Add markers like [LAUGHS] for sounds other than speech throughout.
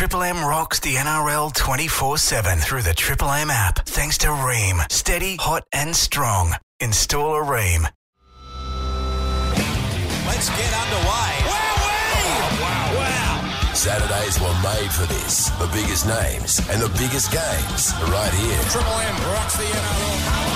Triple M rocks the NRL 24 7 through the Triple M app. Thanks to Rheem. Steady, hot, and strong. Install a Rheem. Let's get underway. Oh, wow, wow. Saturdays were made for this. The biggest names and the biggest games are right here. Triple M rocks the NRL.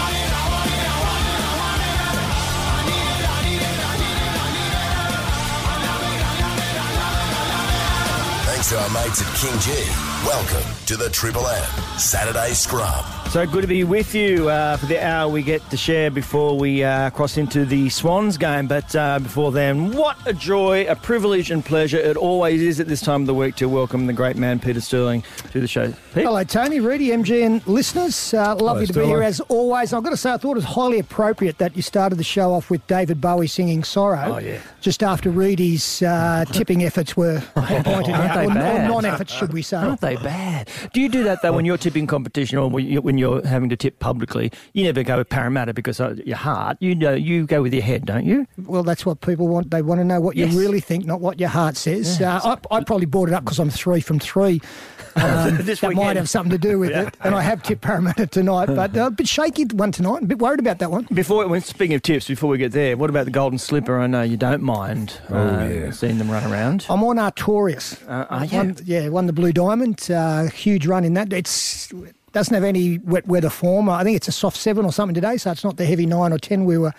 To our mates at KingGee. Welcome to the Triple M Saturday Scrum. So good to be with you uh, for the hour we get to share before we uh, cross into the Swans game. But uh, before then, what a joy, a privilege, and pleasure it always is at this time of the week to welcome the great man Peter Sterling to the show. Pete? Hello, Tony, Reedy, MG, and listeners. Uh, lovely to be here as always. I've got to say, I thought it was highly appropriate that you started the show off with David Bowie singing "Sorrow." Oh, yeah. Just after Reedy's uh, [LAUGHS] tipping efforts were [LAUGHS] pointed out, they or, or bad? non-efforts, should we say? Aren't they bad? Do you do that though when you're tipping competition or when you- when you're having to tip publicly? You never go with Parramatta because of your heart. You know, you go with your head, don't you? Well, that's what people want. They want to know what Yes. you really think, not what your heart says. Uh, I, I probably brought it up because I'm three from three. [LAUGHS] Um, This that might have something to do with [LAUGHS] it. And I have tipped Parramatta tonight, but uh, a bit shaky one tonight. A bit worried about that one. Before, when speaking of tips, before we get there, what about the Golden Slipper? I know you don't mind uh, yeah. seeing them run around. I'm on Artorius. Uh, are you? Won, yeah, won the Blue Diamond. Uh, huge run in that. It's doesn't have any wet weather form. I think it's a soft seven or something today, so it's not the heavy nine or ten we were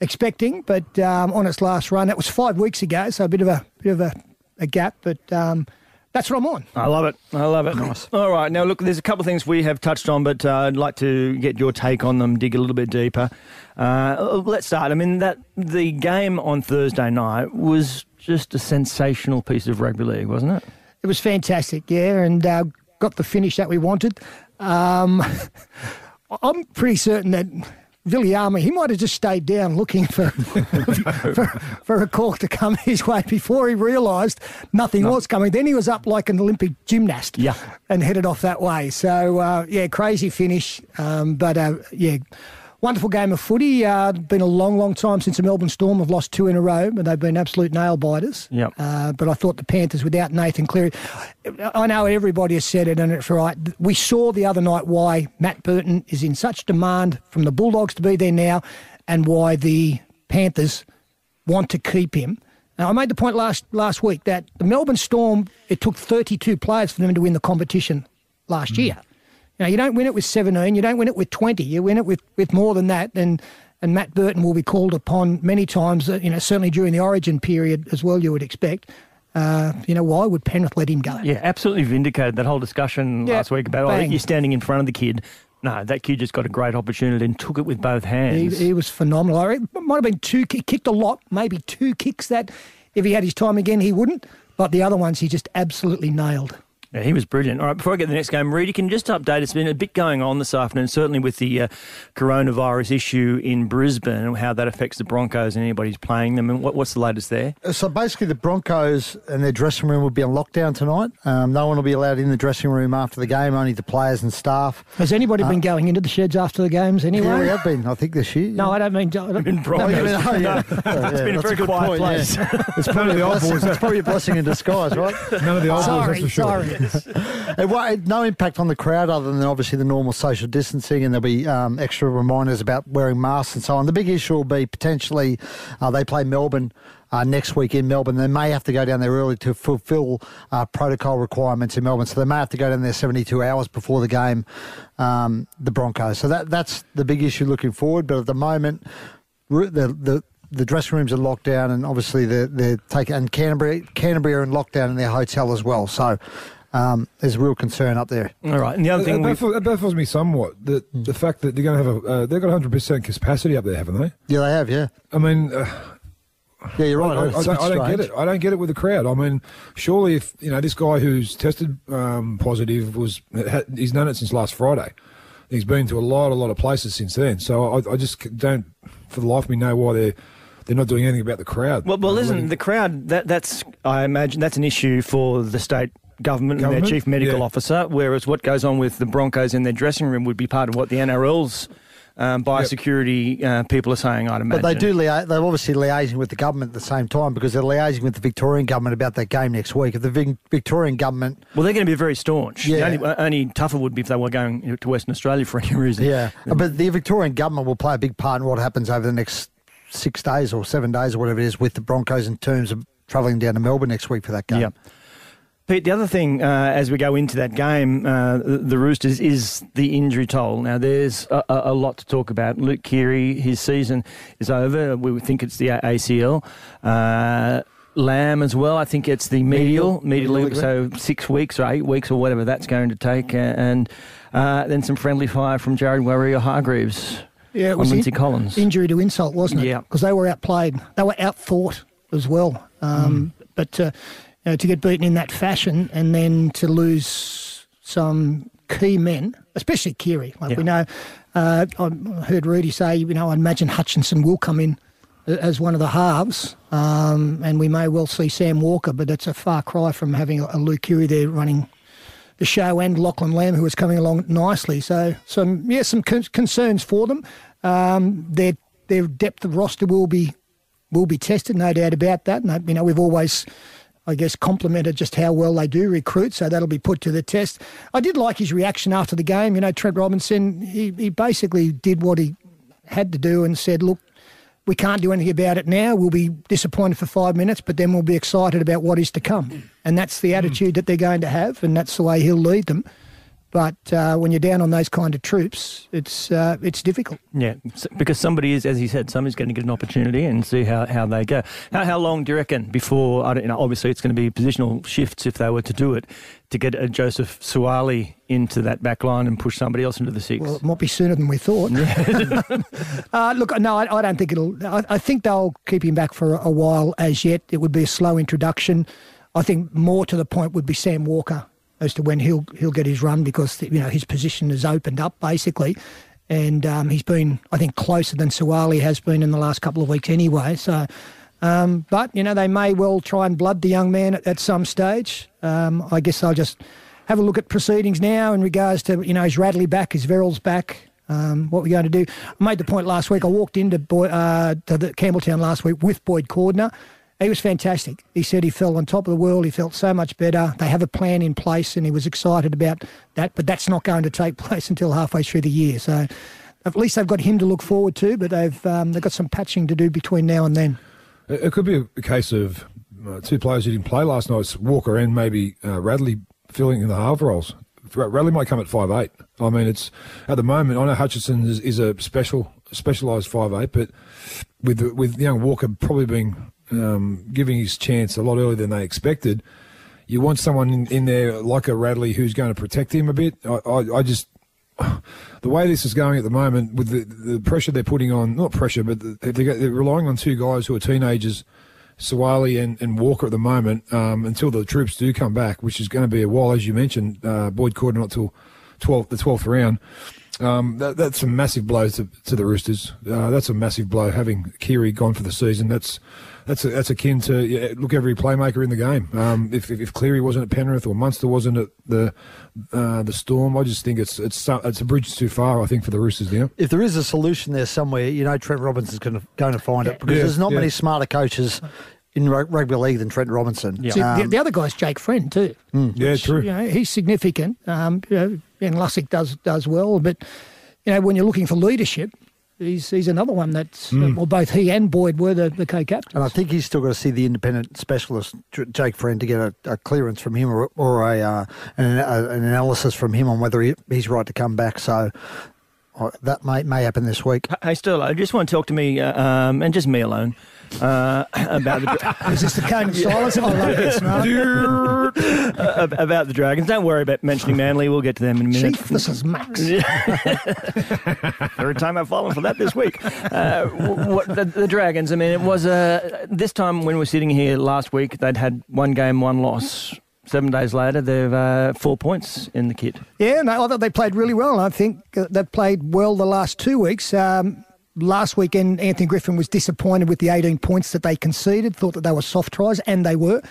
expecting. But um, on its last run, that was five weeks ago, so a bit of a bit of a, a gap. But um, that's what I'm on. I love it. I love it. Nice. All right. Now, look, there's a couple of things we have touched on, but uh, I'd like to get your take on them, dig a little bit deeper. Uh, let's start. I mean, that the game on Thursday night was just a sensational piece of rugby league, wasn't it? It was fantastic, yeah, and uh, got the finish that we wanted. Um, [LAUGHS] I'm pretty certain that Viliame, he might have just stayed down looking for, [LAUGHS] for for a cork to come [LAUGHS] his way before he realised nothing was coming. Then he was up like an Olympic gymnast, Yeah. and headed off that way. So uh, yeah, crazy finish, um, but uh, yeah. Wonderful game of footy. Uh, been a long, long time since the Melbourne Storm have lost two in a row, but they've been absolute nail biters. Yep. Uh, but I thought the Panthers, without Nathan Cleary, I know everybody has said it, and it's right. We saw the other night why Matt Burton is in such demand from the Bulldogs to be there now, and why the Panthers want to keep him. Now, I made the point last last week that the Melbourne Storm it took 32 players for them to win the competition last year. You know, you don't win it with 17, you don't win it with 20, you win it with, with more than that. And and Matt Burton will be called upon many times, uh, you know, certainly during the origin period as well, you would expect. Uh, you know, why would Penrith let him go? Yeah, absolutely vindicated that whole discussion Yeah, last week about oh, you're standing in front of the kid. No, that kid just got a great opportunity and took it with both hands. he was phenomenal. It might have been two, he kicked a lot, maybe two kicks that if he had his time again, he wouldn't. But the other ones he just absolutely nailed. Yeah, he was brilliant. All right, before I get to the next game, Reedy, can you just update? It's been a bit going on this afternoon, certainly with the uh, coronavirus issue in Brisbane and how that affects the Broncos and anybody who's playing them. And what, what's the latest there? So basically, the Broncos and their dressing room will be on lockdown tonight. Um, no one will be allowed in the dressing room after the game, only the players and staff. Has anybody been going into the sheds after the games anyway? Yeah, we have been, I think, this year. No, I don't mean. I don't, In Broncos. Oh, yeah, yeah, [LAUGHS] yeah. It's been a that's very good quiet point, place. yeah. It's probably, the a old blessing, [LAUGHS] boys. it's probably a blessing in disguise, right? None of the old boys, that's for sure. sorry. It no impact on the crowd other than obviously the normal social distancing, and there'll be um, extra reminders about wearing masks and so on. The big issue will be potentially uh, they play Melbourne. Uh, next week in Melbourne, they may have to go down there early to fulfil uh, protocol requirements in Melbourne. So they may have to go down there 72 hours before the game, um, the Broncos. So that that's the big issue looking forward. But at the moment, the the the dressing rooms are locked down, and obviously they're, they're taking and Canterbury Canterbury are in lockdown in their hotel as well. So um, there's a real concern up there. All right, and the other It, thing it, baffles, it baffles me somewhat that the fact that they're going to have a uh, they've got 100 percent capacity up there, haven't they? Yeah, they have. Yeah, I mean, uh, yeah, you're right. I- It's I a don't, I don't get it. I don't get it with the crowd. I mean, surely if you know this guy who's tested um, positive was he's done it since last Friday. He's been to a lot, a lot of places since then. So I, I just don't, for the life of me, know why they're they're not doing anything about the crowd. Well, well, listen, the crowd, that, that's, I imagine, that's an issue for the state government, and their chief medical Yeah. officer, whereas what goes on with the Broncos in their dressing room would be part of what the NRL's um, biosecurity uh, people are saying. I'd imagine. But they do. Lia- they're obviously liaising with the government at the same time because they're liaising with the Victorian government about that game next week. If the Vic- Victorian government, Well, they're going to be very staunch. Yeah. Only, uh, only tougher would be if they were going to Western Australia for any reason. yeah, but the Victorian government will play a big part in what happens over the next six days or seven days or whatever it is with the Broncos in terms of travelling down to Melbourne next week for that game. Yeah. Pete, the other thing uh, as we go into that game, uh, the, Roosters, is the injury toll. Now, there's a, a, lot to talk about. Luke Keary, his season is over. We think it's the ACL. Uh, Lamb as well. I think it's the medial, medial, Medial so six weeks or eight weeks or whatever that's going to take. Uh, and uh, then some friendly fire from Jared Waerea-Hargreaves Yeah, it on was Lindsay in- Collins. Injury to insult, wasn't it? Yeah. Because they were outplayed. They were outthought as well. Um, But uh, know, to get beaten in that fashion and then to lose some key men, especially Keary. Like we know, uh, I heard Rudy say, you know, I imagine Hutchinson will come in as one of the halves, um, and we may well see Sam Walker, but it's a far cry from having a, Luke Keary there running the show and Lachlan Lamb, who was coming along nicely. So, some yeah, some con- concerns for them. Um, their their depth of roster will be will be tested, no doubt about that. And you know, we've always, I guess, complimented just how well they do recruit. So that'll be put to the test. I did like his reaction after the game. You know, Trent Robinson, he he basically did what he had to do and said, look. We can't do anything about it now. We'll be disappointed for five minutes, but then we'll be excited about what is to come. And that's the hmm. attitude that they're going to have, and that's the way he'll lead them. But uh, when you're down on those kind of troops, it's uh, it's difficult. Yeah, because somebody is, as he said, somebody's going to get an opportunity and see how, how they go. How, how long do you reckon before, I don't you know, obviously it's going to be positional shifts if they were to do it, to get a Joseph Suaalii into that back line and push somebody else into the six? Well, it might be sooner than we thought. [LAUGHS] [LAUGHS] uh, look, no, I, I don't think it'll. I, I think they'll keep him back for a while as yet. It would be a slow introduction. I think more to the point would be Sam Walker as to when he'll he'll get his run because you know his position has opened up basically, and um, he's been I think closer than Suaalii has been in the last couple of weeks anyway. So. Um, but you know they may well try and blood the young man at, at some stage. Um, I guess I'll just have a look at proceedings now in regards to you know is Radley back, is Verrills back, um, what we're going to do. I made the point last week. I walked into Boy, uh, to the Campbelltown last week with Boyd Cordner. He was fantastic. He said he felt on top of the world. He felt so much better. They have a plan in place, and he was excited about that. But that's not going to take [LAUGHS] place until halfway through the year. So at least they've got him to look forward to. But they've um, they've got some patching to do between now and then. It, could be a case of uh, two players who didn't play last night, Walker and maybe uh, Radley filling in the half roles. Radley might come at five eight. I mean, it's at the moment. I know Hutchinson is, is a special specialised five eight, but with with young Walker probably being um, giving his chance a lot earlier than they expected, you want someone in, in there like a Radley who's going to protect him a bit. I, I, I just [SIGHS] the way this is going at the moment, with the, the pressure they're putting on, not pressure, but the, they're, relying on two guys who are teenagers, Suaalii and, and Walker at the moment, um, until the troops do come back, which is going to be a while, as you mentioned. Uh, Boyd Cordner not till 12, the 12th round. Um, that, that's a massive blow to, to the Roosters. Uh, that's a massive blow having Keary gone for the season. That's that's a, that's akin to yeah, look every playmaker in the game. Um, if, if if Cleary wasn't at Penrith or Munster wasn't at the uh, the Storm, I just think it's it's it's a bridge too far. I think for the Roosters now. If there is a solution there somewhere, you know Trent Robinson's going to going to find it because Yeah, there's not yeah. many smarter coaches in rugby league than Trent Robinson. See, the, Um, the other guy's Jake Friend too. Yeah, true. You know, he's significant. Um, you know, and Lussick does does well, but you know when you're looking for leadership, he's he's another one that's well both he and Boyd were the, the co-captains. and I think he's still got to see the independent specialist, Jake Friend, to get a, a clearance from him or, or a, uh, an, a an analysis from him on whether he, he's right to come back. So uh, that may may happen this week. Hey, Sterlo, I just want to talk to me, uh, um, and just me alone, uh, about the [LAUGHS] Is this the cone of silence? I love this, man. [LAUGHS] uh, about the Dragons. Don't worry about mentioning Manly. We'll get to them in a minute. Chief, this is Max. [LAUGHS] Third time I've fallen for that this week. Uh, what, the, the Dragons, I mean, it was uh, this time when we were sitting here last week, they'd had one game, one loss. Seven days later, they've uh, four points in the kit. Yeah, no, I thought they played really well. I think uh, they've played well the last two weeks. Um, last weekend, Anthony Griffin was disappointed with the 18 points that they conceded, thought that they were soft tries, and they were.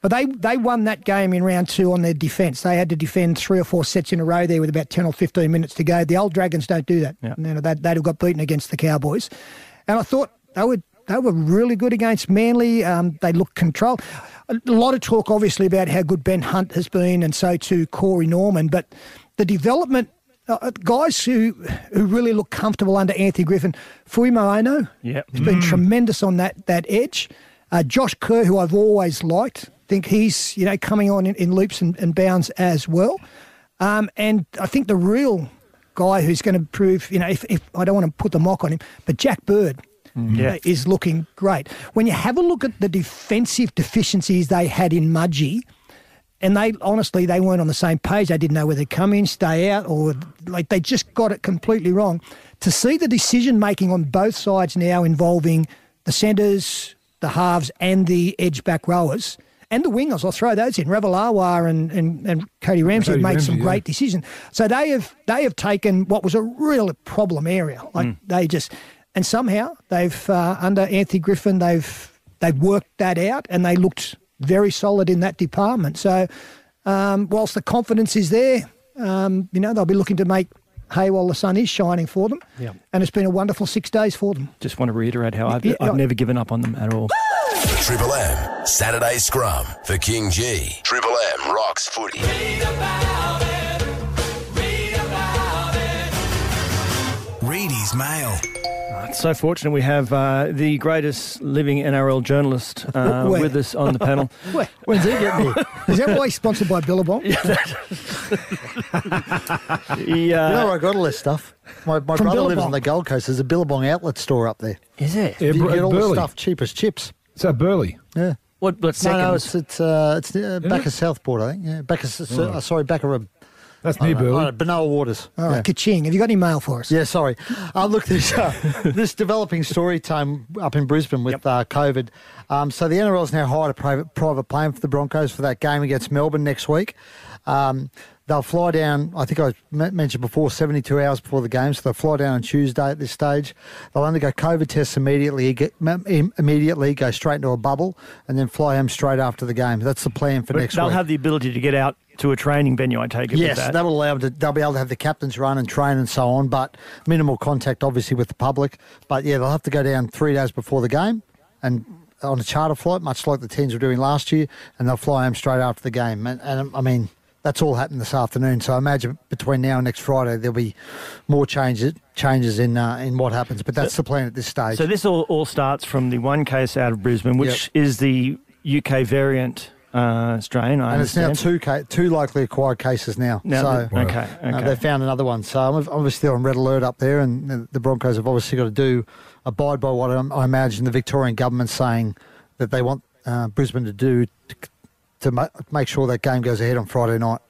But they, they won that game in round two on their defence. They had to defend three or four sets in a row there with about 10 or 15 minutes to go. The old Dragons don't do that. Yeah. You know, they, they'd have got beaten against the Cowboys. And I thought they were, they were really good against Manly. Um, they looked controlled. A lot of talk, obviously, about how good Ben Hunt has been, and so too Corey Norman. But the development, uh, guys who who really look comfortable under Anthony Griffin, Fuimaono, Yep. has been tremendous on that that edge. Uh, Josh Kerr, who I've always liked, think he's you know coming on in, in leaps and, and bounds as well. Um, and I think the real guy who's going to prove, you know, if, if I don't want to put the mock on him, but Jack Bird Yeah. uh, is looking great. When you have a look at the defensive deficiencies they had in Mudgee, and they honestly they weren't on the same page. They didn't know whether to come in, stay out, or like they just got it completely wrong. To see the decision making on both sides now involving the centres, the halves, and the edge back rowers. And the wingers, I'll throw those in. Ravalawa and, and, and Cody Ramsey Cody have made Ramsey, some yeah. great decisions. So they have they have taken what was a real problem area. Like they just and somehow they've uh, under Anthony Griffin they've they've worked that out and they looked very solid in that department. So um, whilst the confidence is there, um, you know they'll be looking to make hay while the sun is shining for them. Yeah. And it's been a wonderful six days for them. Just want to reiterate how I've, Yeah, I've never given up on them at all. Triple M Saturday Scrum for KingGee. Triple M rocks footy. Reedy's Mail. It's so fortunate we have uh, the greatest living NRL journalist uh, with us on the panel. [LAUGHS] Where- When's he getting there? [LAUGHS] Is that why he's sponsored by Billabong? [LAUGHS] He, You uh, know where I got all this stuff? My, my From brother lives on the Gold Coast. There's a Billabong outlet store up there. is it? Yeah, you Bur- get all Burleigh. the stuff cheap as chips. It's at Burleigh. Yeah. What, what No, no, it's it's uh, it's uh, back it? of Southport, I think. Yeah, back of Oh. uh, sorry, back of That's near Burleigh. uh, Benowa Waters. All right, yeah. Kaching. Have you got any mail for us? Yeah, sorry. Uh, look, this uh, [LAUGHS] this developing story time up in Brisbane with uh, COVID. Um, so the NRL's now hired a private private plane for the Broncos for that game against Melbourne next week. Um, they'll fly down. I think I mentioned before, seventy two hours before the game. So they'll fly down on Tuesday at this stage. They'll undergo COVID tests immediately. Get, immediately go straight into a bubble and then fly home straight after the game. That's the plan for But next they'll week. have the ability to get out to a training venue, I take it. Yes, that. will allow them to. They'll be able to have the captains run and train and so on, but minimal contact, obviously, with the public. But yeah, they'll have to go down three days before the game and on a charter flight, much like the teams were doing last year, and they'll fly home straight after the game. And, and I mean, that's all happened this afternoon. So I imagine between now and next Friday, there'll be more changes changes in uh, in what happens. But that's the plan at this stage. So this all, all starts from the one case out of Brisbane, which is the UK variant uh, strain. I and it's now two ca- two locally acquired cases now. Now, so the- okay, Uh, they found another one. So I'm obviously on red alert up there, and the- the Broncos have obviously got to do abide by what I'm- I imagine the Victorian government saying that they want uh, Brisbane to do to, to ma- make sure that game goes ahead on Friday night.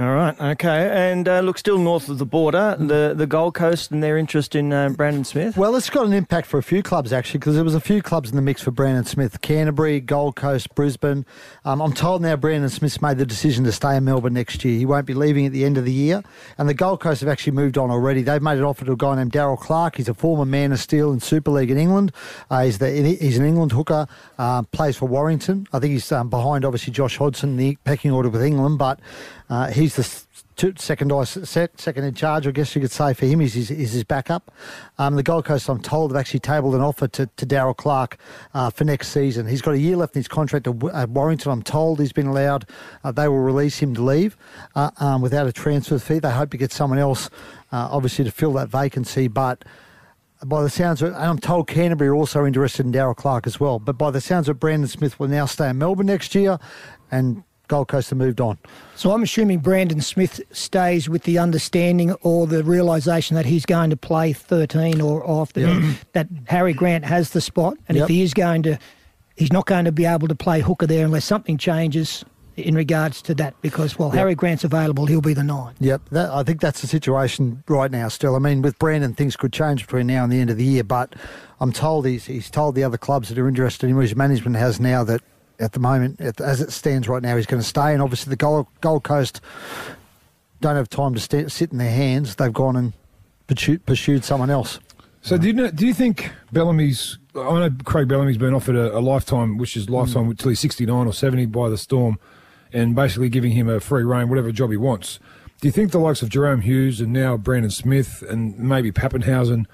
All right, okay. And uh, look, still north of the border, the, the Gold Coast and their interest in uh, Brandon Smith. Well, it's got an impact for a few clubs actually, because there was a few clubs in the mix for Brandon Smith: Canterbury, Gold Coast, Brisbane. Um, I'm told now Brandon Smith's made the decision to stay in Melbourne next year. He won't be leaving at the end of the year, and the Gold Coast have actually moved on already. They've made an offer to a guy named Daryl Clark. He's a former man of steel in Super League in England. Uh, he's the he's an England hooker, uh, plays for Warrington. I think he's um, behind obviously Josh Hodgson in the pecking order with England, but uh, he's the two, second set, second in charge, I guess you could say for him is his, is his backup. Um, the Gold Coast, I'm told, have actually tabled an offer to, to Daryl Clark uh, for next season. He's got a year left in his contract at, at Warrington. I'm told he's been allowed. Uh, they will release him to leave uh, um, without a transfer fee. They hope to get someone else, uh, obviously, to fill that vacancy, but. By the sounds of it, and I'm told Canterbury are also interested in Daryl Clark as well. But by the sounds of it, Brandon Smith will now stay in Melbourne next year, and Gold Coast have moved on. So I'm assuming Brandon Smith stays with the understanding or the realisation that he's going to play 13 or off the, that Harry Grant has the spot, and Yep. if he is going to, he's not going to be able to play hooker there unless something changes in regards to that. Because well, Harry Grant's available, he'll be the nine. Yep, that, I think that's the situation right now. Still, I mean, with Brandon, things could change between now and the end of the year. But I'm told he's he's told the other clubs that are interested in him, his management has now that at the moment, as it stands right now, he's going to stay. And obviously, the Gold, Gold Coast don't have time to sta sit in their hands. They've gone and pursued, pursued someone else. So do you know, do you think Bellamy's? I know Craig Bellamy's been offered a, a lifetime, which is lifetime mm. till he's sixty nine or seventy by the Storm, and basically giving him a free reign, whatever job he wants. Do you think the likes of Jahrome Hughes and now Brandon Smith and maybe Papenhuyzen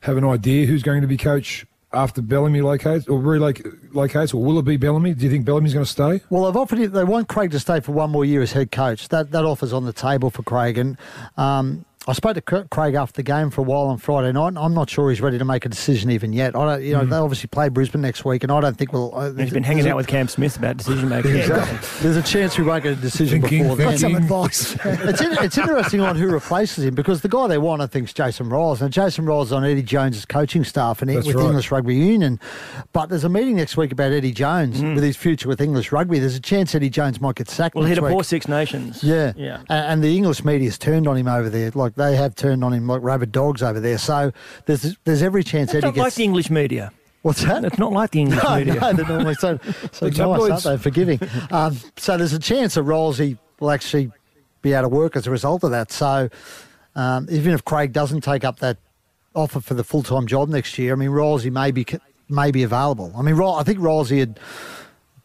have an idea who's going to be coach after Bellamy locates or relocates, or will it be Bellamy? Do you think Bellamy's going to stay? Well, they've offered it. They want Craig to stay for one more year as head coach. That that offer's on the table for Craig, and um, I spoke to Craig after the game for a while on Friday night. I'm not sure he's ready to make a decision even yet. I don't, you know, they obviously play Brisbane next week, and I don't think we'll. Uh, He's been hanging out with Cam Smith about decision [LAUGHS] making. There's a chance we won't get a decision Thinking, before then. Got some [LAUGHS] advice. it's, in, it's interesting on who replaces him because the guy they want, I think, is Jason Ryles. And Jason Ryles is on Eddie Jones's coaching staff and That's with right. English Rugby Union. But there's a meeting next week about Eddie Jones with his future with English Rugby. There's a chance Eddie Jones might get sacked Well, he next had a poor Six Nations. Yeah, Yeah. A- And, the English media's turned on him over there, like they have turned on him like rabid dogs over there. So there's there's every chance It's Eddie not like the English media. What's that? It's not like the English No, media. no, they're normally so, so The nice, aren't they? Forgiving. Um, so there's a chance that Rylesy will actually be out of work as a result of that. So um, even if Craig doesn't take up that offer for the full time job next year, I mean, Rylesy may be, may be available. I mean, Ro- I think Rylesy would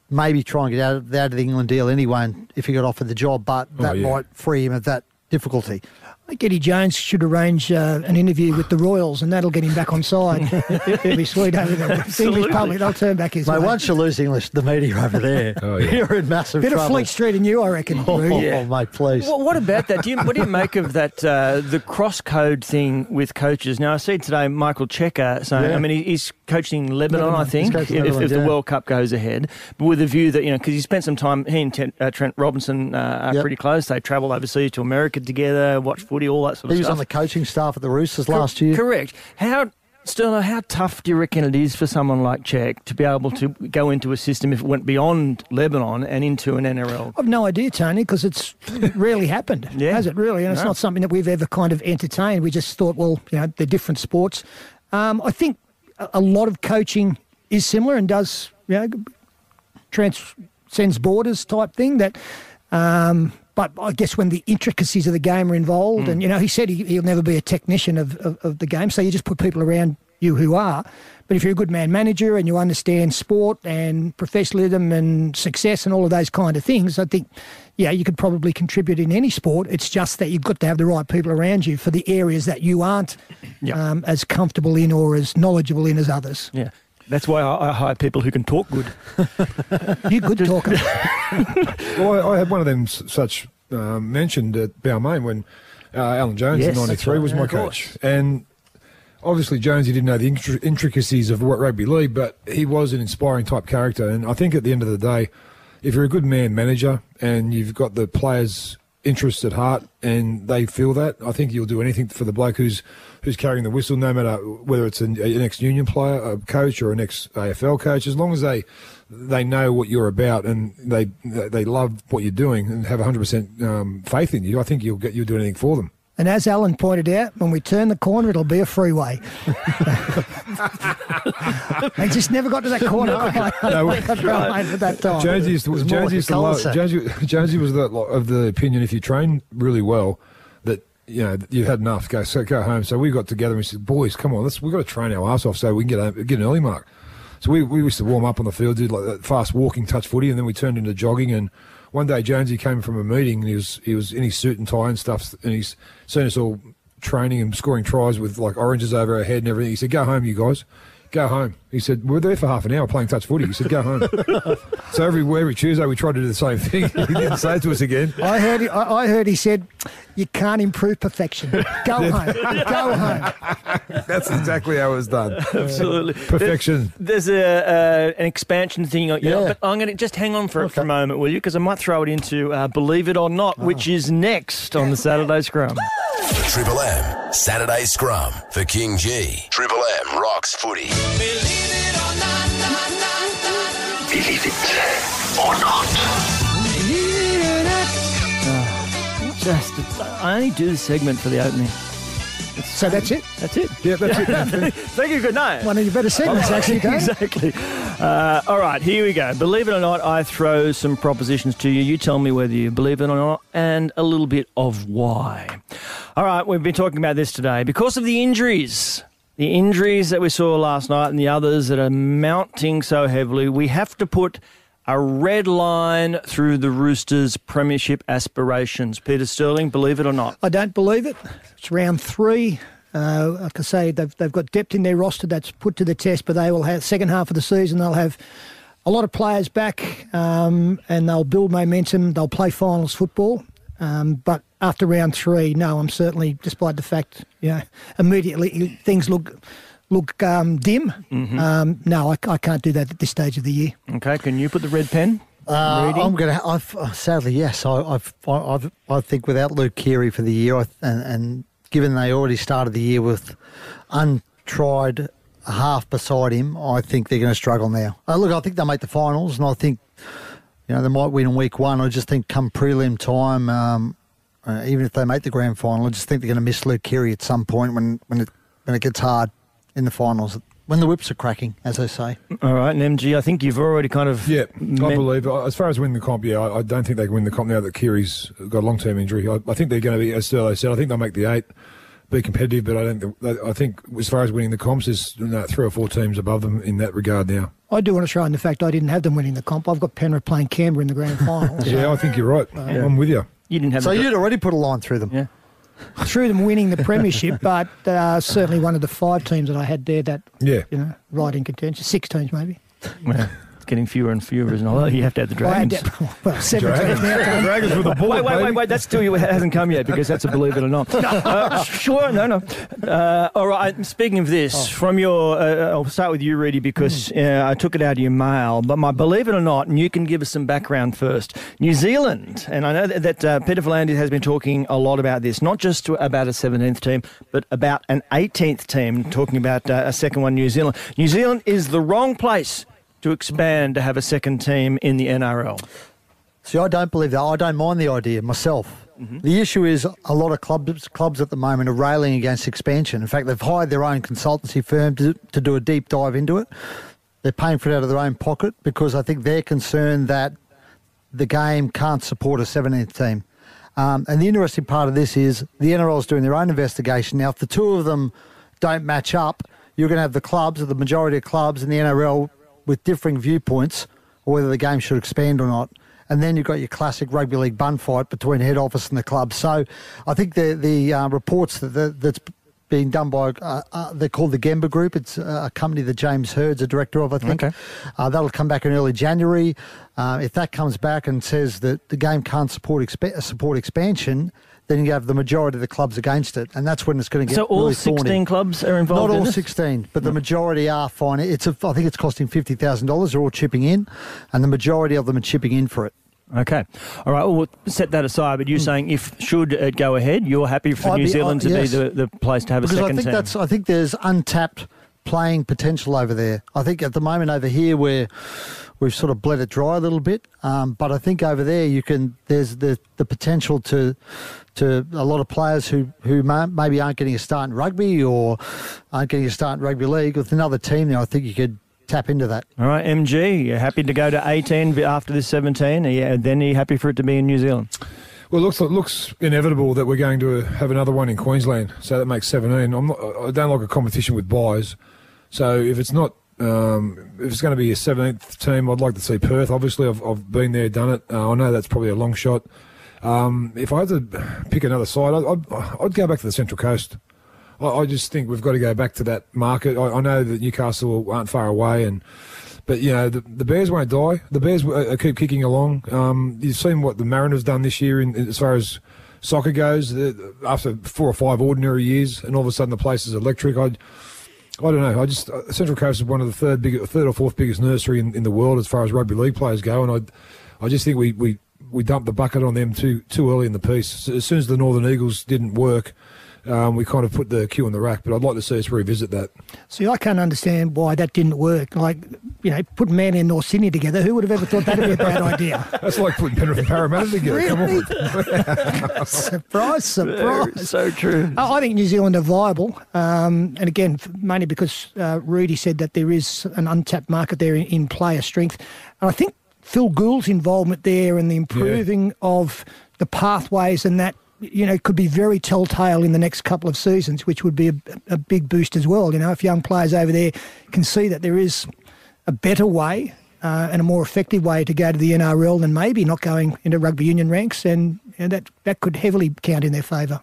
maybe try and get out of, out of the England deal anyway and if he got offered the job, but Oh, that yeah. might free him of that difficulty. I think Eddie Jones should arrange uh, an interview with the Royals, and that'll get him back on side. [LAUGHS] He'll be sweet over there. The English public, they'll turn back his Mate, way. once you lose English, the media over there, [LAUGHS] Oh, yeah. [LAUGHS] you're in massive Bit of trouble. Fleet Street in you, I reckon. Oh, Roo. oh, mate, please. Well, what about that? Do you, what do you make of that? Uh, the cross code thing with coaches. Now I see today Michael Cheika saying. Yeah. I mean, he's coaching Lebanon, Lebanon. I think, He's coaching if, if Lebanon, the. World Cup goes ahead, but with a view that you know, because he spent some time. He and Trent, uh, Trent Robinson uh, are Yep. pretty close. They travel overseas to America together, watch footy, all that sort of He was stuff. on the coaching staff at the Roosters Cor- last year. Correct. How. Sterling, how tough do you reckon it is for someone like Czech to be able to go into a system if it went beyond Lebanon and into an NRL? I've no idea, Tony, because it's rarely happened, [LAUGHS] Yeah. has it really? And it's No. not something that we've ever kind of entertained. We just thought, well, you know, they're different sports. Um, I think a, a lot of coaching is similar and does, you know, transcends borders type thing. That, um, but I guess when the intricacies of the game are involved, and you know, he said he, he'll never be a technician of, of, of the game, so you just put people around you who are. But if you're a good man manager and you understand sport and professionalism and success and all of those kind of things, I think, yeah, you could probably contribute in any sport. It's just that you've got to have the right people around you for the areas that you aren't Yeah. um, as comfortable in or as knowledgeable in as others. Yeah. That's why I, I hire people who can talk good. [LAUGHS] You're good talker. [LAUGHS] Well, I, I had one of them s- such um, mentioned at Balmain when uh, Alan Jones Yes, in '93 right. was my of coach, and obviously Jones, he didn't know the intri- intricacies of what rugby league, but he was an inspiring type character. And I think at the end of the day, if you're a good man manager and you've got the players' interests at heart and they feel that, I think you'll do anything for the bloke who's who's carrying the whistle, no matter whether it's an, an ex-union player, a coach, or an ex-AFL coach. As long as they they know what you're about and they they love what you're doing and have 100% um, faith in you, I think you'll get you'll do anything for them. And as Alan pointed out, when we turn the corner, it'll be a freeway. [LAUGHS] they just never got to that corner. [LAUGHS] No, I tried for that time. Jonesy used was more Jonesy like a used to. Jonesy, Jonesy was the, of the opinion if you train really well that you know you've had enough go so go home. So we got together and we said, boys, come on, let's we've got to train our ass off so we can get a, get an early mark. So we, we used to warm up on the field, did like that fast walking touch footy, and then we turned into jogging. And one day Jonesy came from a meeting and he was he was in his suit and tie and stuff, and he's seen us all training and scoring tries with like oranges over our head and everything. He said, "Go home, you guys." Go home. He said, We're there for half an hour playing touch footy. He said, Go home. [LAUGHS] so every, every Tuesday we tried to do the same thing. [LAUGHS] He didn't say it to us again. I heard. He, I I heard he said, "You can't improve perfection. Go [LAUGHS] home. Go home." That's exactly how it was done. Absolutely. Perfection. There's a, uh, an expansion thing, yeah. Yeah. but I'm going to just hang on for it for a moment, will you? Because I might throw it into uh, Believe It or Not, which is next on the Saturday Scrum. Triple M Saturday Scrum for KingGee. Triple M rocks footy. Believe Believe it or not. Just, I only do the segment for the opening. So that's it. That's it. Yeah, that's it. [LAUGHS] Thank you. Good night. One of your better segments, actually. [LAUGHS] Dave. exactly. Uh, all right, here we go. Believe it or not, I throw some propositions to you. You tell me whether you believe it or not, and a little bit of why. All right, we've been talking about this today. Because of the injuries the injuries that we saw last night and the others that are mounting so heavily, we have to put a red line through the Roosters' premiership aspirations. Peter Sterling, believe it or not. I don't believe it. It's round three. Uh, like I say, they've, they've got depth in their roster that's put to the test, but they will have second half of the season. They'll have a lot of players back, um, and they'll build momentum. They'll play finals football. Um, but after round three, no, I'm certainly, despite the fact, you know, immediately things look look um, dim. Um, no, I, I can't do that at this stage of the year. Okay, can you put the red pen? Uh, I'm going to. I've uh, sadly yes. I, I've, I- I've, I think without Luke Keary for the year, and, and given they already started the year with untried half beside him, I think they're going to struggle now. Uh, look, I think they'll make the finals, and I think you know they might win in week one. I just think come prelim time, um, uh, even if they make the grand final, I just think they're going to miss Luke Keary at some point when when it when it gets hard in the finals. When the whips are cracking, as they say. All right, and MG, I think you've already kind of. Yeah, I believe. As far as winning the comp, yeah, I, I don't think they can win the comp now that Keary's got a long term injury. I, I think they're going to be, as Sterlo said, I think they'll make the eight, be competitive, but I don't. Think, I think as far as winning the comps, there's you know, three or four teams above them in that regard now. I do want to throw in the fact I didn't have them winning the comp. I've got Penrith playing Canberra in the grand final. so [LAUGHS] Yeah, I think you're right. I'm with you. You didn't have So you'd already put a line through them. Yeah. [LAUGHS] through them winning the premiership, but uh, certainly one of the five teams that I had there that Yeah. you know right in contention. Six teams maybe. Well, it's getting fewer and fewer, isn't it? You have to have the I had Dragons. that, well, seven teams [LAUGHS] now. Tom. Dragons with a bullet, Wait, wait, wait, baby. wait. That still [LAUGHS] hasn't come yet because that's a believe it or not. [LAUGHS] Uh, sure, no, no. Uh, all right. Speaking of this, from your, uh, I'll start with you, Reedy, because uh, I took it out of your mail. But my believe it or not, and you can give us some background first. New Zealand, and I know that, that uh, Peter V'landys has been talking a lot about this, not just to- about a 17th team, but about an 18th team, talking about uh, a second one, New Zealand. New Zealand is the wrong place to expand to have a second team in the NRL. See, I don't believe that. I don't mind the idea myself. Mm-hmm. The issue is a lot of clubs clubs at the moment are railing against expansion. In fact, they've hired their own consultancy firm to, to do a deep dive into it. They're paying for it out of their own pocket because I think they're concerned that the game can't support a 17th team. Um, and the interesting part of this is the NRL is doing their own investigation. Now, if the two of them don't match up, you're going to have the clubs, or the majority of clubs in the NRL, with differing viewpoints on whether the game should expand or not. And then you've got your classic rugby league bun fight between head office and the club. So I think the the uh, reports that, that that's being done by uh, uh, they're called the Gemba Group. It's uh, a company that James Hird's a director of, I think. Okay. Uh, that'll come back in early January. Uh, if that comes back and says that the game can't support expa- support expansion, then you have the majority of the clubs against it, and that's when it's going to get So all really 16 thorny. clubs are involved Not all this? 16, but the majority are fine. It's a, I think it's costing fifty thousand dollars. They're all chipping in, and the majority of them are chipping in for it. Okay. All right. Well, we'll set that aside. But you're saying if should it go ahead, you're happy for Hmm. I'd New be- Zealand I- to yes. be the, the place to have a because second I think team. that's I think there's untapped playing potential over there. I think at the moment over here we're we've sort of bled it dry a little bit, um, but I think over there you can there's the the potential to to a lot of players who who ma- maybe aren't getting a start in rugby or aren't getting a start in rugby league with another team there. I think you could tap into that. All right, MG, you're happy to go to 18 after this 17? Yeah, then are you happy for it to be in New Zealand? Well, it looks it looks inevitable that we're going to have another one in Queensland, so that makes seventeen. I'm not, I don't like a competition with buys, so if it's not. Um, if it's going to be a 17th team, I'd like to see Perth. Obviously, I've, I've been there, done it. Uh, I know that's probably a long shot. Um, if I had to pick another side, I'd, I'd, I'd go back to the Central Coast. I, I just think we've got to go back to that market. I, I know that Newcastle aren't far away, and but you know the, the Bears won't die. The Bears uh, keep kicking along. Um, you've seen what the Mariners done this year in, as far as soccer goes. Uh, after four or five ordinary years, and all of a sudden the place is electric. I, I don't know. I just uh, Central Coast is one of the third big, third or fourth biggest nursery in, in the world as far as rugby league players go, and I, I just think we, we, we dumped the bucket on them too too early in the piece. As soon as the Northern Eagles didn't work, um, we kind of put the queue in the rack. But I'd like to see us revisit that. See, I can't understand why that didn't work. Like, you know, put Manly and North Sydney together. Who would have ever thought that'd be a bad [LAUGHS] idea? That's like putting Penrith and Parramatta together. Come on. [LAUGHS] surprise, surprise. So true. I I think New Zealand are viable, um, and again, mainly because uh, Reedy said that there is an untapped market there in, in player strength, and I think Phil Gould's involvement there and the improving of the pathways and that you know, could be very telltale in the next couple of seasons, which would be a, a big boost as well. You know, if young players over there can see that there is a better way uh, and a more effective way to go to the NRL than maybe not going into rugby union ranks, and, that that could heavily count in their favour.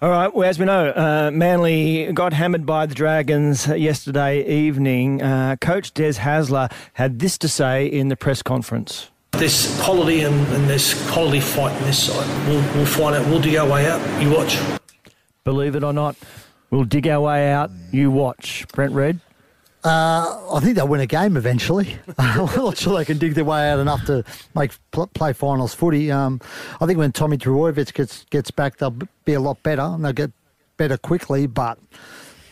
All right. Well, as we know, uh, Manly got hammered by the Dragons yesterday evening. Uh, Coach Des Hasler had this to say in the press conference. There's quality and, and there's quality fight in this side. We'll, we'll find out. We'll dig our way out. You watch. Believe it or not, we'll dig our way out. You watch. Brent Read. Uh, I think they'll win a game eventually. [LAUGHS] I'm not sure they can dig their way out enough to make pl- play finals footy. Um, I think when Tommy Trbojevic gets gets back, they'll be a lot better and they'll get better quickly. But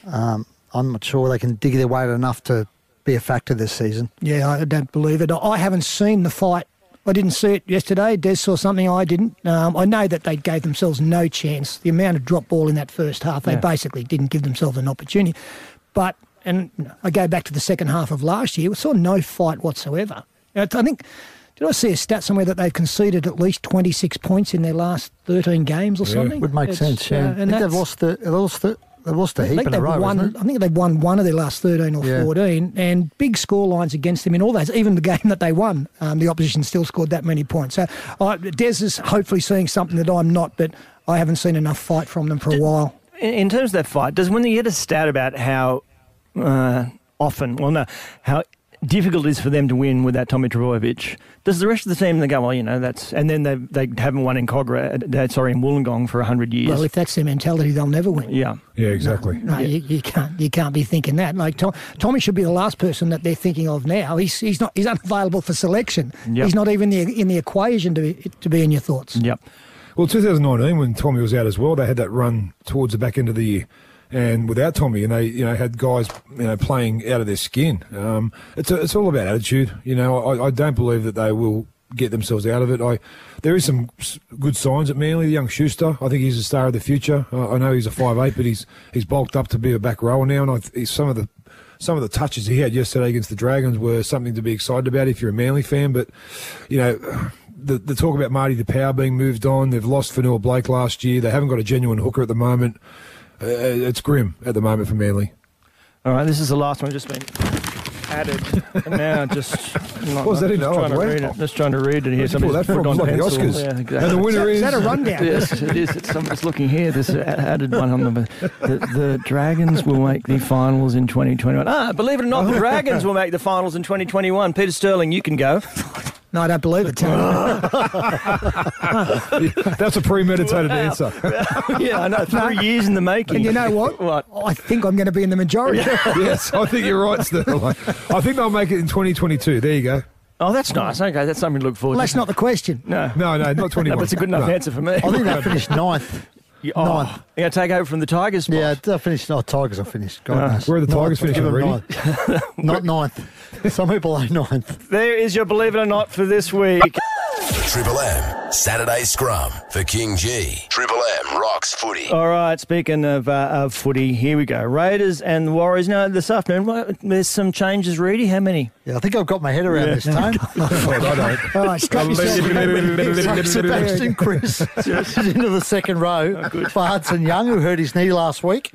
um, I'm not sure they can dig their way out enough to be a factor this season. Yeah, I don't believe it. I haven't seen the fight. I didn't see it yesterday. Des saw something I didn't. Um, I know that they gave themselves no chance. The amount of drop ball in that first half, they Yeah. basically didn't give themselves an opportunity. But, and I go back to the second half of last year, we saw no fight whatsoever. Uh, I think, did I see a stat somewhere that they've conceded at least 26 points in their last 13 games or something? Would make It's, sense. uh, Yeah, I and think they've lost the lost the they've lost a I heap think in a they've row, won. I think they've won one of their last thirteen or Yeah. fourteen, and big score lines against them in all those. Even the game that they won, um, the opposition still scored that many points. So uh, Des is hopefully seeing something that I'm not, but I haven't seen enough fight from them for a while. In, in terms of that fight, does when you get a stat about how uh, often, well, no, how difficult it is for them to win without Tommy Trbojevic, does the rest of the team they go, well, you know, that's, and then they they haven't won in Kogarah, uh, sorry, in Wollongong for hundred years. Well, if that's their mentality, they'll never win. yeah. Yeah, exactly. No, you, you can't. You can't be thinking that. Like Tom, Tommy should be the last person that they're thinking of now. He's he's not. He's unavailable for selection. Yep. He's not even the, in the equation to be, to be in your thoughts. Yep. Well, 2019, when Tommy was out as well, they had that run towards the back end of the year, and without Tommy, and they you know had guys you know playing out of their skin. Um, it's a, it's all about attitude. You know, I, I don't believe that they will get themselves out of it. I there is some good signs at Manly. The young Schuster, I think he's a star of the future. I know he's a five eight, but he's he's bulked up to be a back rower now, and I, he's some of the some of the touches he had yesterday against the Dragons were something to be excited about if you're a Manly fan. But you know, the, the talk about Marty Taupau being moved on, they've lost Fonua-Blake last year. They haven't got a genuine hooker at the moment. Uh, it's grim at the moment for Manly. All right, this is the last one. Just been added. and now [LAUGHS] just. What was that in? Just Oh, trying to read it. Just trying to read it here. Where'd you pull Somebody's that put it from? on It's like the. Oscars. Yeah, exactly. And the winner Is that is a rundown? [LAUGHS] Yes, it is. It's, somebody's looking here. There's an added one on the, the the Dragons will make the finals in 2021. Ah, believe it or not, the [LAUGHS] Dragons will make the finals in 2021. Peter Sterling, you can go. No, I don't believe it. Tony. [LAUGHS] that's a premeditated answer. [LAUGHS] yeah, I know. Three years in the making. and you know what? [LAUGHS] What? I think I'm going to be in the majority. yes, I think you're right, Sterling. I think they'll make it in 2022. There you go. Oh, that's nice. Okay, that's something to look forward Well, to. that's not the question. No. No, no, not 21. No, but it's a good enough No. answer for me. I think they finished ninth. You- oh, ninth. You're going to take over from the Tigers spot? Yeah, they finished. No, Tigers are finished. God Uh, knows. where are the Tigers Ninth, finishing, give ninth. [LAUGHS] Not ninth. Some people are [LAUGHS] ninth. There is your believe it or not for this week. Triple M Saturday Scrum for KingGee. Triple M rocks footy. All right, speaking of, uh, of footy, here we go. Raiders and Warriors. Now, this afternoon, what- there's some changes, Reedy. How many? Yeah, I think I've got my head around this time. [LAUGHS] All right, strap yourself. Sebastian Kris [LAUGHS] is into the second row for Hudson Young, who hurt his knee last week.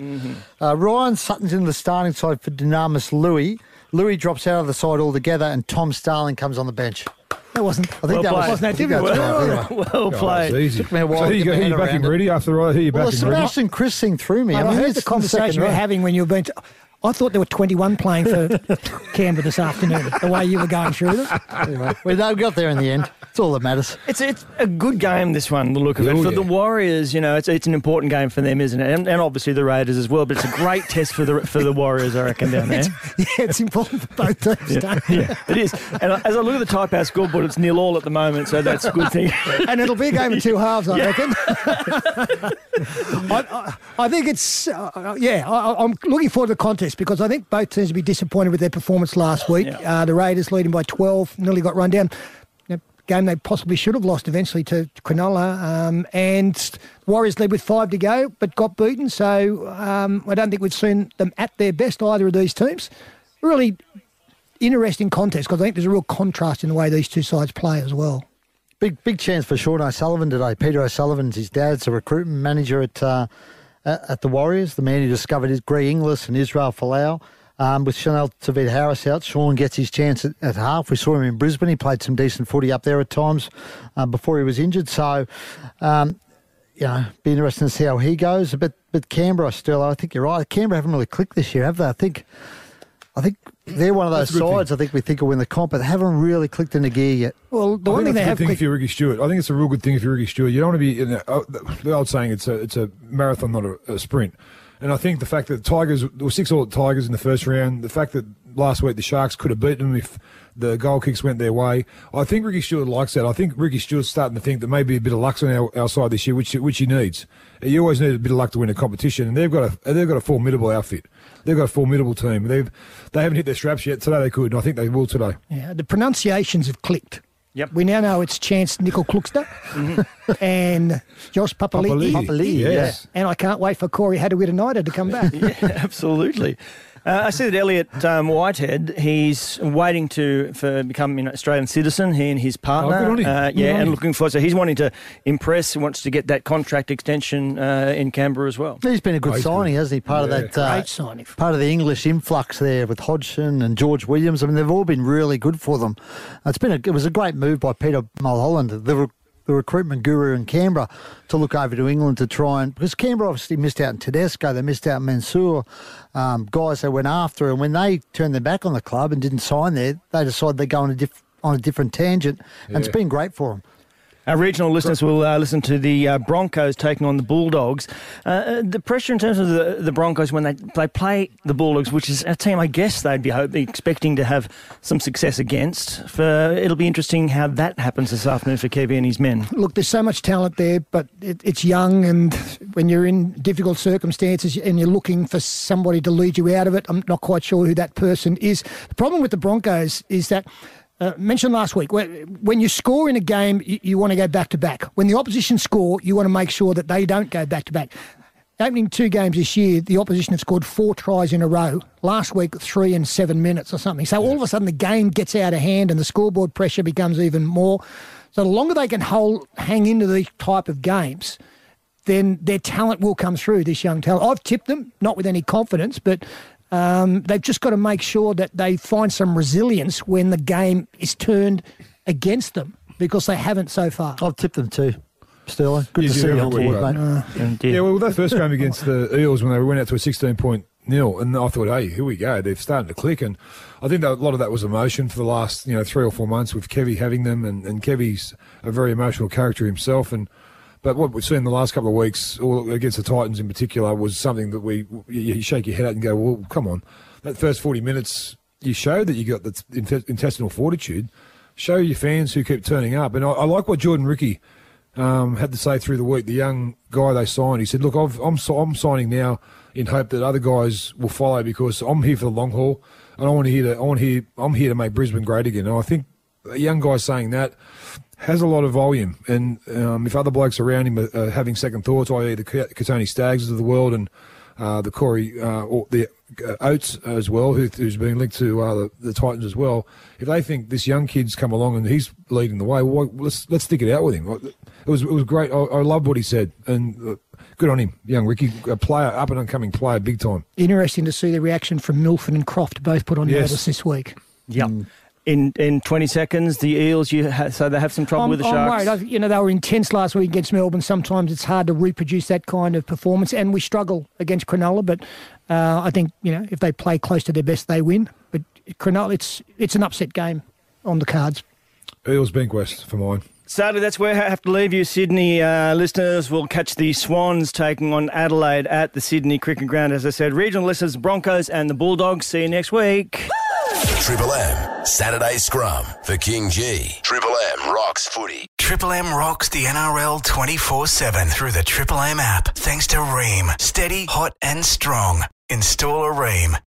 Uh, Ryan Sutton's in the starting side for Dunamis Lui. Louis drops out of the side altogether, and Tom Starling comes on the bench. That wasn't. I think Well that was, played. wasn't that difficult. Well, Well, well played. that's easy. Took me a while so to here you get go. my Who you backing around it. Reedy after I hear you well, the backing Reedy. Sebastian Kris thing threw me. I, I mean, heard it's the conversation second you were having when you've been. T- I thought there were 21 playing for [LAUGHS] Canberra this afternoon. The way you were going through them. Anyway, we we got there in the end. It's all that matters. It's it's a good game. This one, the look of it Oh, for yeah. the Warriors. You know, it's it's an important game for them, isn't it? And, and obviously the Raiders as well. But it's a great test for the for the Warriors, I reckon, down there. Yeah, it's important for both teams. don't it? yeah, it is. And as I look at the type house scoreboard, it's nil all at the moment, so that's a good thing. [LAUGHS] and it'll be a game of two halves, I reckon. [LAUGHS] I, I, I think it's, uh, yeah, I, I'm looking forward to the contest because I think both teams will be disappointed with their performance last week. Yeah. Uh, the Raiders leading by 12, nearly got run down. A game they possibly should have lost eventually to Cronulla. Um, and Warriors led with five to go, but got beaten. So um, I don't think we've seen them at their best, either of these teams. Really interesting contest because I think there's a real contrast in the way these two sides play as well. big big chance for Sean O'Sullivan today. Peter O'Sullivan's his dad's a recruitment manager at uh, at, the Warriors. The man who discovered his Greg Inglis and Israel Folau. Um, with Chanel Tavit Harris out, Sean gets his chance at, at half. We saw him in Brisbane. He played some decent footy up there at times uh, before he was injured. So, um, you know, be interesting to see how he goes. But but Canberra still, I think you're right. Canberra haven't really clicked this year, have they? I think I think they're one of those That's a good sides. I think we think will win the comp, but they haven't really clicked into gear yet. Well, the I one think thing they that's have thing clicked, if you're Ricky Stuart. I think it's a real good thing if you're Ricky Stuart. You don't want to be in a, oh, the old saying it's a it's a marathon, not a, a sprint. And I think the fact that the Tigers there were six all the Tigers in the first round, the fact that last week the Sharks could have beaten them if the goal kicks went their way. I think Ricky Stuart likes that. I think Ricky Stuart's starting to think that maybe a bit of luck's on our, our side this year, which which he needs. You always need a bit of luck to win a competition, and they've got a they've got a formidable outfit. They've got a formidable team. They've they haven't hit their straps yet. Today they could, and I think they will today. yeah, the pronunciations have clicked. Yep. We now know it's Chance Nickel Kluxter mm-hmm. and Josh Papali'i. Papali'i. Papali'i, yes. And I can't wait for Corey Harawira-Naera to come back. [LAUGHS] Yeah, absolutely. Uh, I see that Elliott um, Whitehead, he's waiting to for become an Australian citizen. He and his partner, Oh, good on him. Uh, yeah, on and him. looking for. So he's wanting to impress. He wants to get that contract extension uh, in Canberra as well. He's been a good Oh, signing, good. hasn't he? Part Yeah. of that. Uh, Great signing. part of the English influx there with Hodgson and George Williams. I mean, they've all been really good for them. It's been a, it was a great move by Peter Mulholland, the, re- the recruitment guru in Canberra, to look over to England to try and because Canberra obviously missed out in Tedesco, they missed out in Mansour, um, guys they went after, and when they turned their back on the club and didn't sign there, they decided they're going a diff- on a different tangent, and it's been great for them. Our regional listeners will uh, listen to the uh, Broncos taking on the Bulldogs. Uh, the pressure in terms of the, the Broncos when they, they play the Bulldogs, which is a team I guess they'd be hoping, expecting to have some success against. For it'll be interesting how that happens this afternoon for Kevy and his men. Look, there's so much talent there, but it, it's young, and when you're in difficult circumstances and you're looking for somebody to lead you out of it, I'm not quite sure who that person is. The problem with the Broncos is that. Uh, mentioned last week, when you score in a game, you, you want to go back to back. When the opposition score, you want to make sure that they don't go back to back. Opening two games this year, the opposition have scored four tries in a row. Last week, three in seven minutes or something. So all of a sudden, the game gets out of hand and the scoreboard pressure becomes even more. So the longer they can hold, hang into these type of games, then their talent will come through. This young talent, I've tipped them, not with any confidence, but um, they've just got to make sure that they find some resilience when the game is turned against them because they haven't so far. I've tipped them too, Sterling. Good You to see you on board, mate. mate. Yeah, well, that first game against the Eels when they went out to a 16 point nil, and I thought, hey, here we go. They're starting to click, and I think that a lot of that was emotion for the last you know three or four months with Kevy having them, and, and Kevy's a very emotional character himself, and. But what we've seen in the last couple of weeks, or against the Titans in particular, was something that we you, shake your head at and go, "Well, come on!" That first forty minutes, you showed that you got the intestinal fortitude. Show your fans who keep turning up, and I, I like what Jordan Riki um, had to say through the week. The young guy they signed, he said, "Look, I've, I'm I'm signing now in hope that other guys will follow because I'm here for the long haul, and I want to hear to, I want here I'm here to make Brisbane great again." And I think a young guy saying that has a lot of volume, and um, if other blokes around him are, are having second thoughts, i.e. the K- Kotoni Staggs of the world and uh, the Corey uh, or the uh, Oates as well, who, who's being linked to uh, the, the Titans as well. If they think this young kid's come along and he's leading the way, well, let's let's stick it out with him. It was it was great. I, I loved what he said, and uh, good on him, young Riki, a player, up and coming player, big time. Interesting to see the reaction from Milford and Croft, both put on Yes. notice this week. Yep. In in 20 seconds, the Eels, you ha- so they have some trouble I'm, with the I'm Sharks. worried. I, you know, they were intense last week against Melbourne. Sometimes it's hard to reproduce that kind of performance, and we struggle against Cronulla. But uh, I think you know if they play close to their best, they win. But Cronulla, it's it's an upset game on the cards. Eels Bankwest for mine. Sadly, that's where I have to leave you, Sydney uh, listeners. will catch the Swans taking on Adelaide at the Sydney Cricket Ground. As I said, regional listeners, Broncos and the Bulldogs. See you next week. Triple M Saturday Scrum for KingGee. Triple M rocks footy. Triple M rocks the NRL 24 7 through the Triple M app. Thanks to Rheem. Steady, hot, and strong. Install a Rheem.